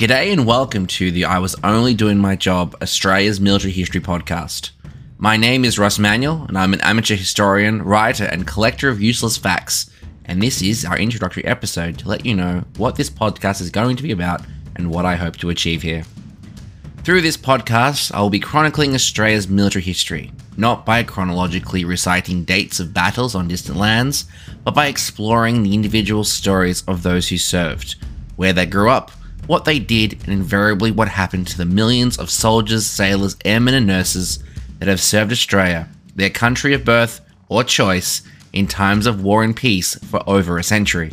G'day and welcome to the I Was Only Doing My Job Australia's Military History Podcast. My name is Ross Manuel, and I'm an amateur historian, writer, and collector of useless facts. And this is our introductory episode to let you know what this podcast is going to be about and what I hope to achieve here. Through this podcast, I will be chronicling Australia's military history, not by chronologically reciting dates of battles on distant lands, but by exploring the individual stories of those who served, where they grew up, what they did, and invariably what happened to the millions of soldiers, sailors, airmen, and nurses that have served Australia, their country of birth or choice, in times of war and peace for over a century.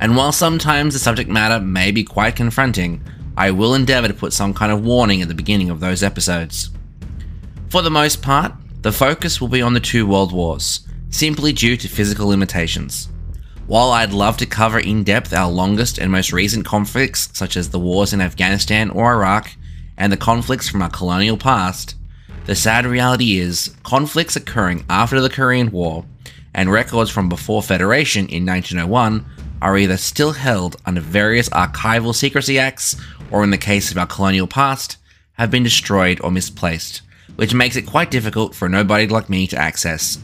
And while sometimes the subject matter may be quite confronting, I will endeavour to put some kind of warning at the beginning of those episodes. For the most part, the focus will be on the two world wars, simply due to physical limitations. While I'd love to cover in depth our longest and most recent conflicts, such as the wars in Afghanistan or Iraq, and the conflicts from our colonial past, the sad reality is conflicts occurring after the Korean War and records from before Federation in 1901 are either still held under various archival secrecy acts or in the case of our colonial past, have been destroyed or misplaced, which makes it quite difficult for a nobody like me to access.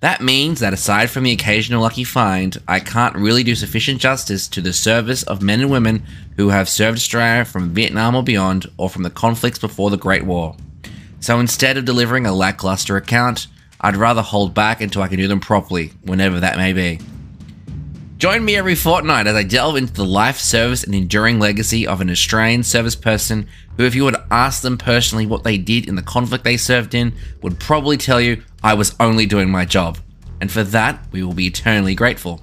That means that aside from the occasional lucky find, I can't really do sufficient justice to the service of men and women who have served Australia from Vietnam or beyond, or from the conflicts before the Great War. So instead of delivering a lackluster account, I'd rather hold back until I can do them properly, whenever that may be. Join me every fortnight as I delve into the life, service, and enduring legacy of an Australian service person who, if you to ask them personally what they did in the conflict they served in, would probably tell you, I was only doing my job. And for that, we will be eternally grateful.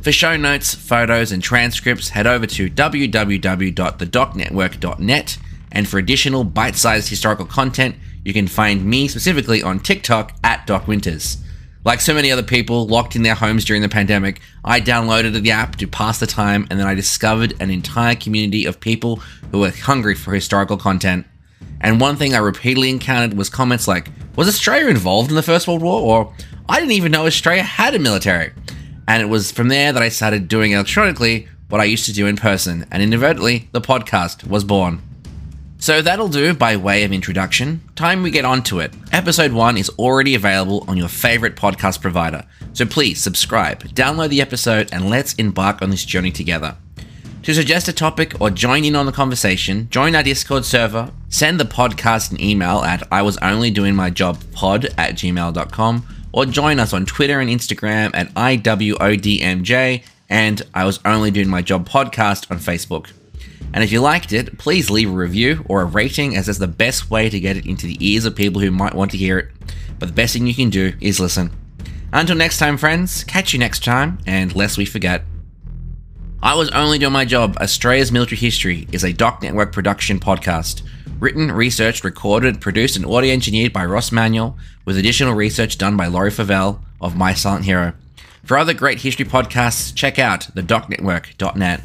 For show notes, photos, and transcripts, head over to www.thedocnetwork.net and for additional bite sized historical content, you can find me specifically on TikTok at Doc Winters. Like so many other people locked in their homes during the pandemic, I downloaded the app to pass the time and then I discovered an entire community of people who were hungry for historical content. And one thing I repeatedly encountered was comments like, Was Australia involved in the First World War? Or, I didn't even know Australia had a military. And it was from there that I started doing electronically what I used to do in person, and inadvertently, the podcast was born. So that'll do by way of introduction. Time we get onto it. Episode 1 is already available on your favorite podcast provider. So please subscribe, download the episode, and let's embark on this journey together. To suggest a topic or join in on the conversation, join our Discord server, send the podcast an email at I was only doing my job pod at gmail.com, or join us on Twitter and Instagram at IWODMJ and I was only doing my job podcast on Facebook. And if you liked it, please leave a review or a rating, as that's the best way to get it into the ears of people who might want to hear it. But the best thing you can do is listen. Until next time, friends, catch you next time, and lest we forget. I Was Only Doing My Job Australia's Military History is a Doc Network production podcast. Written, researched, recorded, produced, and audio engineered by Ross Manuel, with additional research done by Laurie Favell of My Silent Hero. For other great history podcasts, check out thedocnetwork.net.